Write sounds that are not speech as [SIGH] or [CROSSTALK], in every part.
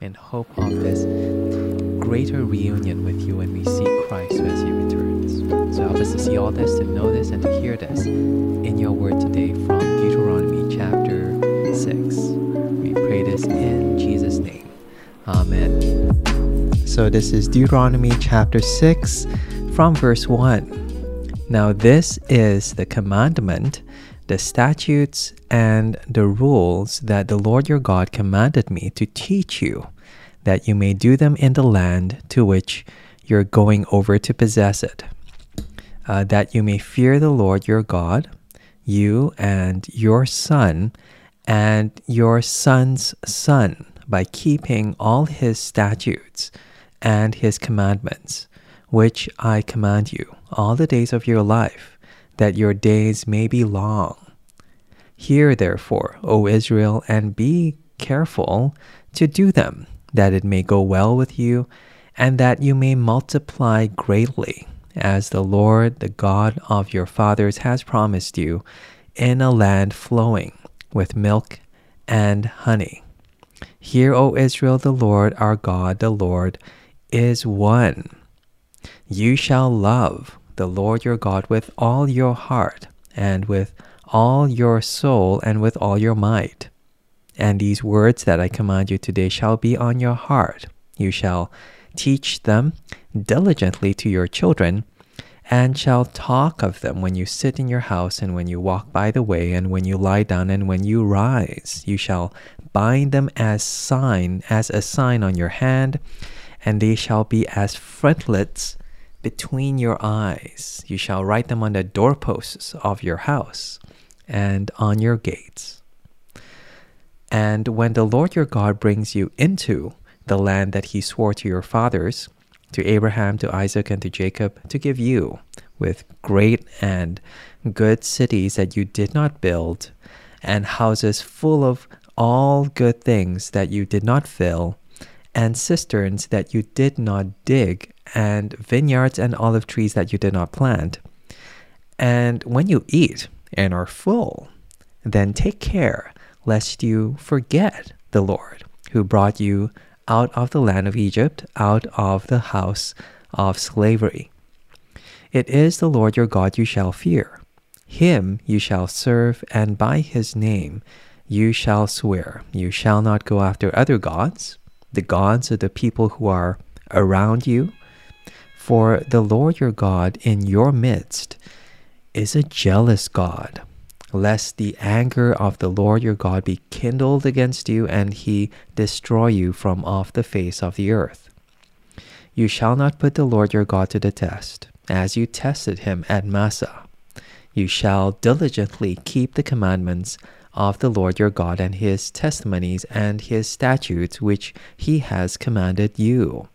in hope of this greater reunion with you when we see Christ as he returns. So help us to see all this, to know this, and to hear this in your word today from Deuteronomy chapter 6. We pray this in Jesus' name. Amen. So this is Deuteronomy chapter 6 from verse 1. Now, this is the commandment the statutes and the rules that the Lord your God commanded me to teach you, that you may do them in the land to which you're going over to possess it, uh, that you may fear the Lord your God, you and your son, and your son's son, by keeping all his statutes and his commandments, which I command you all the days of your life that your days may be long. Hear therefore, O Israel, and be careful to do them, that it may go well with you, and that you may multiply greatly, as the Lord, the God of your fathers, has promised you, in a land flowing with milk and honey. Hear, O Israel, the Lord our God, the Lord is one. You shall love the Lord your God with all your heart and with all your soul and with all your might. And these words that I command you today shall be on your heart. You shall teach them diligently to your children, and shall talk of them when you sit in your house, and when you walk by the way, and when you lie down, and when you rise. You shall bind them as sign, as a sign on your hand, and they shall be as frontlets between your eyes. You shall write them on the doorposts of your house and on your gates. And when the Lord your God brings you into the land that he swore to your fathers, to Abraham, to Isaac, and to Jacob, to give you, with great and good cities that you did not build, and houses full of all good things that you did not fill, and cisterns that you did not dig, and vineyards and olive trees that you did not plant. And when you eat and are full, then take care lest you forget the Lord who brought you out of the land of Egypt, out of the house of slavery. It is the Lord your God you shall fear. Him you shall serve, and by his name you shall swear. You shall not go after other gods, the gods of the people who are around you. For the Lord your God in your midst is a jealous God, lest the anger of the Lord your God be kindled against you, and he destroy you from off the face of the earth. You shall not put the Lord your God to the test, as you tested him at Massah. You shall diligently keep the commandments of the Lord your God and his testimonies and his statutes which he has commanded you.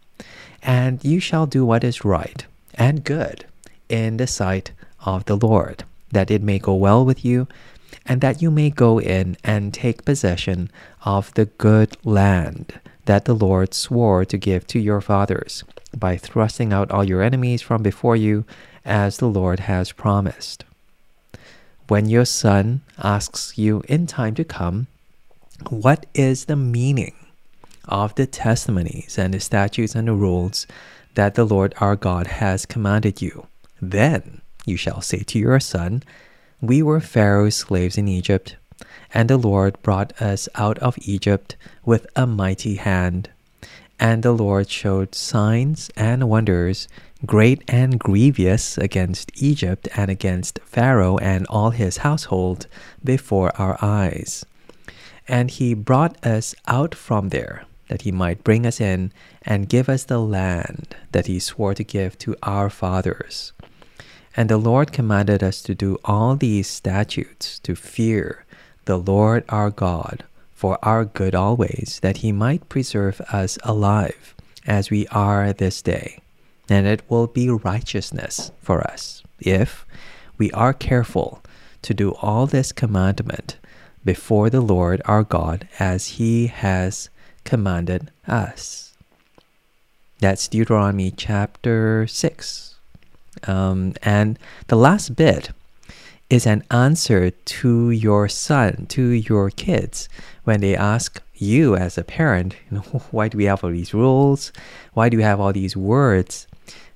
And you shall do what is right and good in the sight of the Lord, that it may go well with you, and that you may go in and take possession of the good land that the Lord swore to give to your fathers, by thrusting out all your enemies from before you, as the Lord has promised. When your son asks you in time to come, What is the meaning of the testimonies and the statutes and the rules that the Lord our God has commanded you? Then you shall say to your son, We were Pharaoh's slaves in Egypt, and the Lord brought us out of Egypt with a mighty hand. And the Lord showed signs and wonders, great and grievous, against Egypt and against Pharaoh and all his household before our eyes. And he brought us out from there, that he might bring us in and give us the land that he swore to give to our fathers. And the Lord commanded us to do all these statutes, to fear the Lord our God for our good always, that he might preserve us alive as we are this day. And it will be righteousness for us if we are careful to do all this commandment before the Lord our God as he has commanded us. That's Deuteronomy chapter 6. Um, and the last bit is an answer to your son, to your kids, when they ask you as a parent, [LAUGHS] you know, why do we have all these rules? Why do we have all these words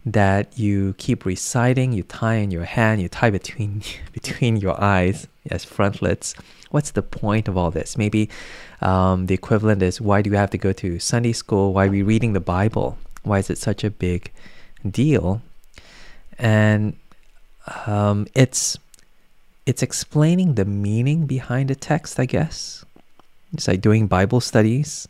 that you keep reciting? You tie in your hand, you tie between [LAUGHS] between your eyes as frontlets. What's the point of all this? Maybe um, the equivalent is why do you have to go to Sunday school? Why are we reading the Bible? Why is it such a big deal? And um, it's it's explaining the meaning behind a text, I guess. It's like doing Bible studies.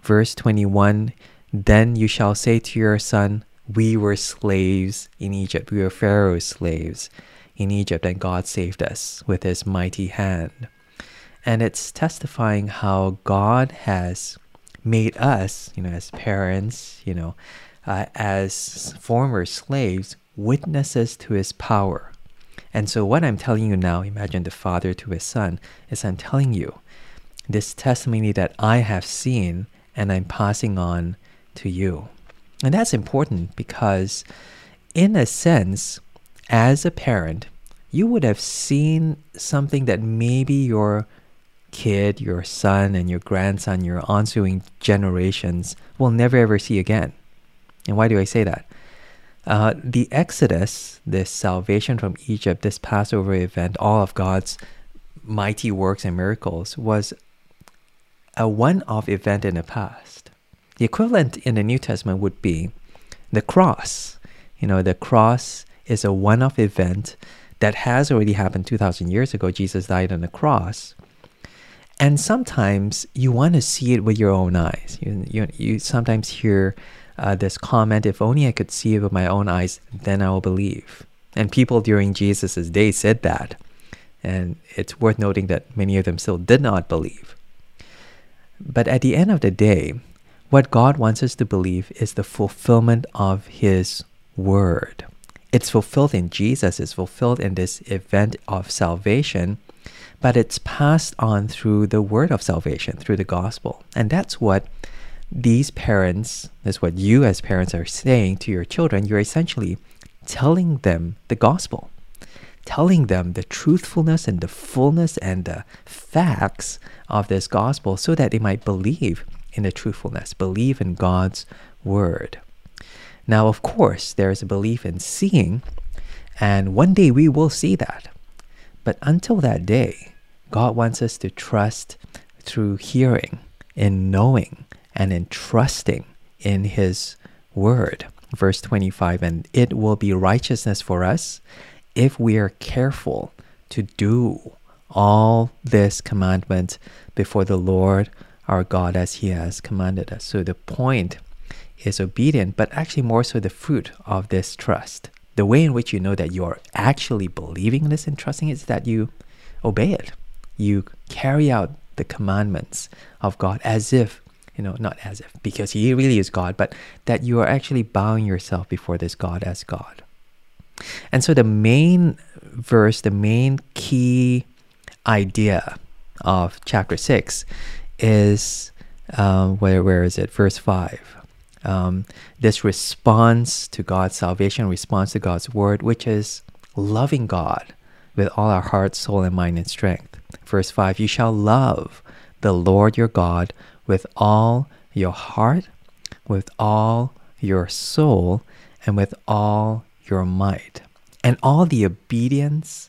Verse 21 Then you shall say to your son, We were slaves in Egypt. We were Pharaoh's slaves in Egypt, and God saved us with his mighty hand. And it's testifying how God has made us, you know, as parents, you know, uh, as former slaves, witnesses to his power. And so, what I'm telling you now, imagine the father to his son, is I'm telling you this testimony that I have seen and I'm passing on to you. And that's important because, in a sense, as a parent, you would have seen something that maybe your kid, your son, and your grandson, your ensuing generations will never ever see again. And why do I say that? Uh, the Exodus, this salvation from Egypt, this Passover event, all of God's mighty works and miracles was a one off event in the past. The equivalent in the New Testament would be the cross. You know, the cross is a one off event that has already happened 2,000 years ago. Jesus died on the cross. And sometimes you want to see it with your own eyes. You, you, you sometimes hear uh, this comment if only I could see it with my own eyes, then I will believe. And people during Jesus' day said that. And it's worth noting that many of them still did not believe. But at the end of the day, what God wants us to believe is the fulfillment of His word. It's fulfilled in Jesus, it's fulfilled in this event of salvation, but it's passed on through the word of salvation, through the gospel. And that's what these parents, that's what you as parents are saying to your children. You're essentially telling them the gospel, telling them the truthfulness and the fullness and the facts of this gospel so that they might believe in the truthfulness, believe in God's word. Now, of course, there is a belief in seeing, and one day we will see that. But until that day, God wants us to trust through hearing, in knowing, and in trusting in His word. Verse 25, and it will be righteousness for us if we are careful to do all this commandment before the Lord our God as He has commanded us. So the point is obedient, but actually more so the fruit of this trust. The way in which you know that you are actually believing this and trusting is that you obey it. You carry out the commandments of God as if, you know, not as if, because He really is God, but that you are actually bowing yourself before this God as God. And so the main verse, the main key idea of chapter 6 is um, where, where is it? Verse 5. Um, this response to God's salvation, response to God's word, which is loving God with all our heart, soul, and mind and strength. Verse 5 You shall love the Lord your God with all your heart, with all your soul, and with all your might. And all the obedience,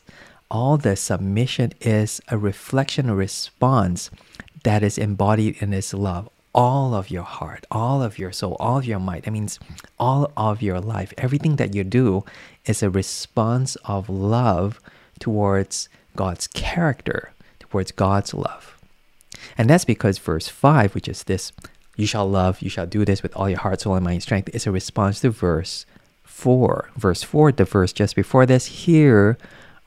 all the submission is a reflection, a response that is embodied in His love. All of your heart, all of your soul, all of your might. That means all of your life. Everything that you do is a response of love towards God's character, towards God's love. And that's because verse 5, which is this, you shall love, you shall do this with all your heart, soul, and mind, and strength, is a response to verse 4. Verse 4, the verse just before this, Hear,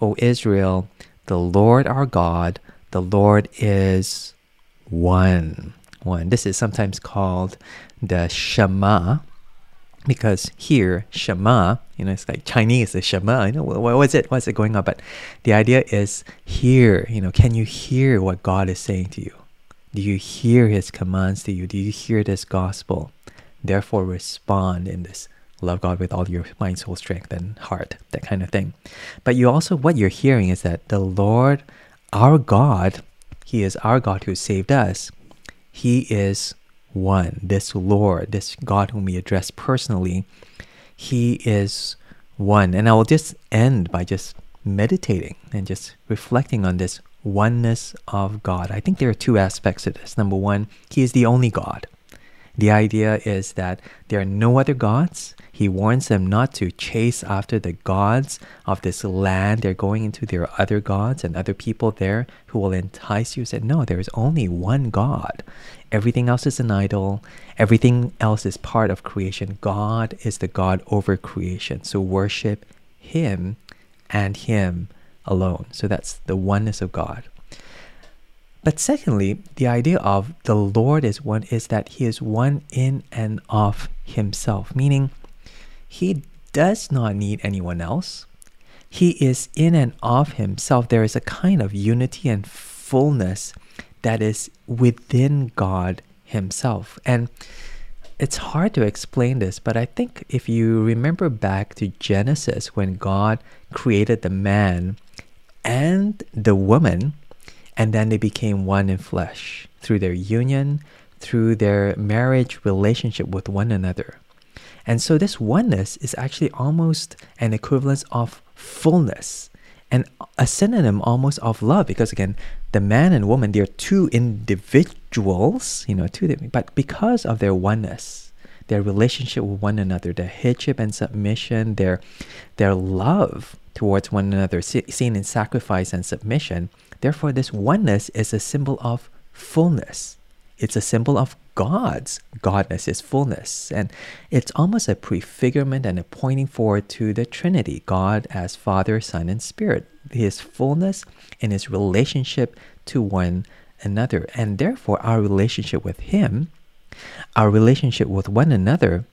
O Israel, the Lord our God, the Lord is one. One. This is sometimes called the Shema because here Shema, you know, it's like Chinese, the Shema. You know, what, what's it? What's it going on? But the idea is hear. You know, can you hear what God is saying to you? Do you hear His commands to you? Do you hear this gospel? Therefore, respond in this love God with all your mind, soul, strength, and heart, that kind of thing. But you also, what you're hearing is that the Lord, our God, He is our God who saved us. He is one. This Lord, this God whom we address personally, He is one. And I will just end by just meditating and just reflecting on this oneness of God. I think there are two aspects to this. Number one, He is the only God. The idea is that there are no other gods. He warns them not to chase after the gods of this land. They're going into their other gods and other people there who will entice you. Said, No, there is only one God. Everything else is an idol. Everything else is part of creation. God is the God over creation. So worship Him and Him alone. So that's the oneness of God. But secondly, the idea of the Lord is one is that He is one in and of Himself, meaning He does not need anyone else. He is in and of Himself. There is a kind of unity and fullness that is within God Himself. And it's hard to explain this, but I think if you remember back to Genesis when God created the man and the woman, and then they became one in flesh through their union, through their marriage relationship with one another. And so this oneness is actually almost an equivalence of fullness and a synonym almost of love because again the man and woman they're two individuals you know two but because of their oneness their relationship with one another their headship and submission their their love towards one another seen in sacrifice and submission therefore this oneness is a symbol of fullness it's a symbol of God's godness, His fullness. And it's almost a prefigurement and a pointing forward to the Trinity God as Father, Son, and Spirit, His fullness and His relationship to one another. And therefore, our relationship with Him, our relationship with one another,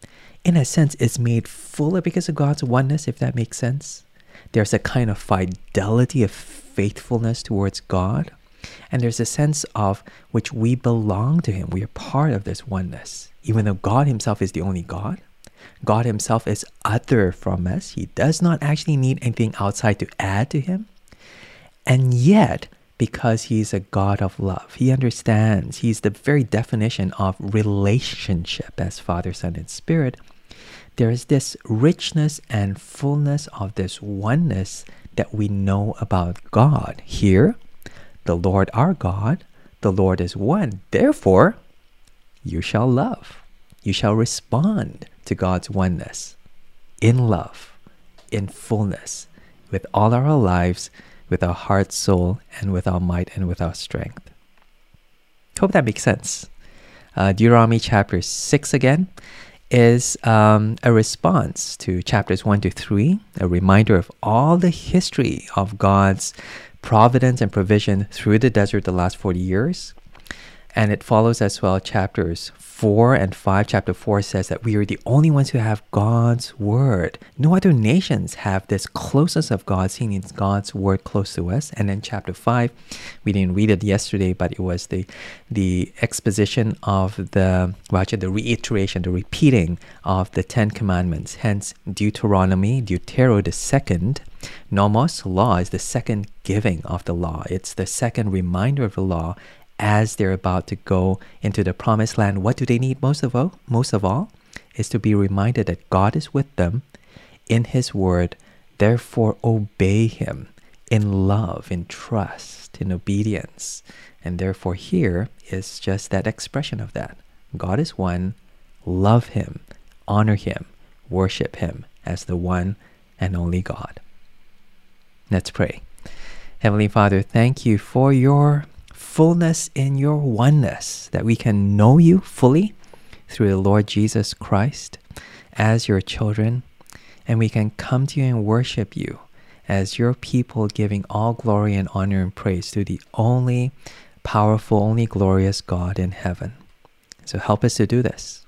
in a sense, is made fuller because of God's oneness, if that makes sense. There's a kind of fidelity of faithfulness towards God and there's a sense of which we belong to Him. We are part of this oneness. Even though God Himself is the only God, God Himself is other from us. He does not actually need anything outside to add to Him. And yet, because He's a God of love, He understands, He's the very definition of relationship as Father, Son, and Spirit. There is this richness and fullness of this oneness that we know about God. Here, the Lord our God, the Lord is one. Therefore, you shall love. You shall respond to God's oneness in love, in fullness, with all our lives, with our heart, soul, and with our might and with our strength. Hope that makes sense. Uh, Deuteronomy chapter 6 again is um, a response to chapters 1 to 3, a reminder of all the history of God's providence and provision through the desert the last 40 years. And it follows as well chapters 4 and 5. Chapter 4 says that we are the only ones who have God's word. No other nations have this closeness of God, seeing God's word close to us. And then chapter 5, we didn't read it yesterday, but it was the the exposition of the, well, actually the reiteration, the repeating of the Ten Commandments. Hence, Deuteronomy, Deutero the second, Nomos, law, is the second giving of the law. It's the second reminder of the law as they're about to go into the promised land, what do they need most of all? Most of all is to be reminded that God is with them in his word. Therefore obey him in love, in trust, in obedience. And therefore here is just that expression of that. God is one, love him, honor him, worship him as the one and only God. Let's pray. Heavenly Father, thank you for your fullness in your oneness, that we can know you fully through the Lord Jesus Christ as your children, and we can come to you and worship you as your people, giving all glory and honor and praise to the only powerful, only glorious God in heaven. So help us to do this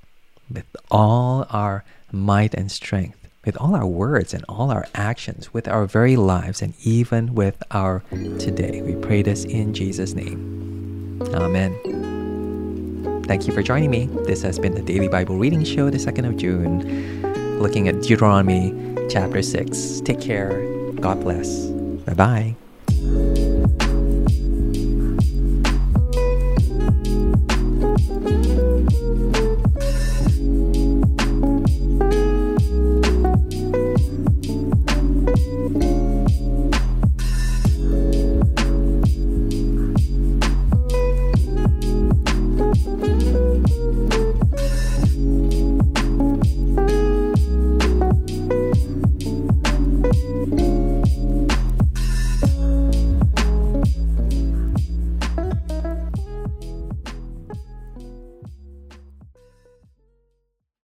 with all our might and strength with all our words and all our actions, with our very lives, and even with our today. We pray this in Jesus' name. Amen. Thank you for joining me. This has been the Daily Bible Reading Show, the 2nd of June. looking at Deuteronomy chapter 6. Take care. God bless. Bye bye.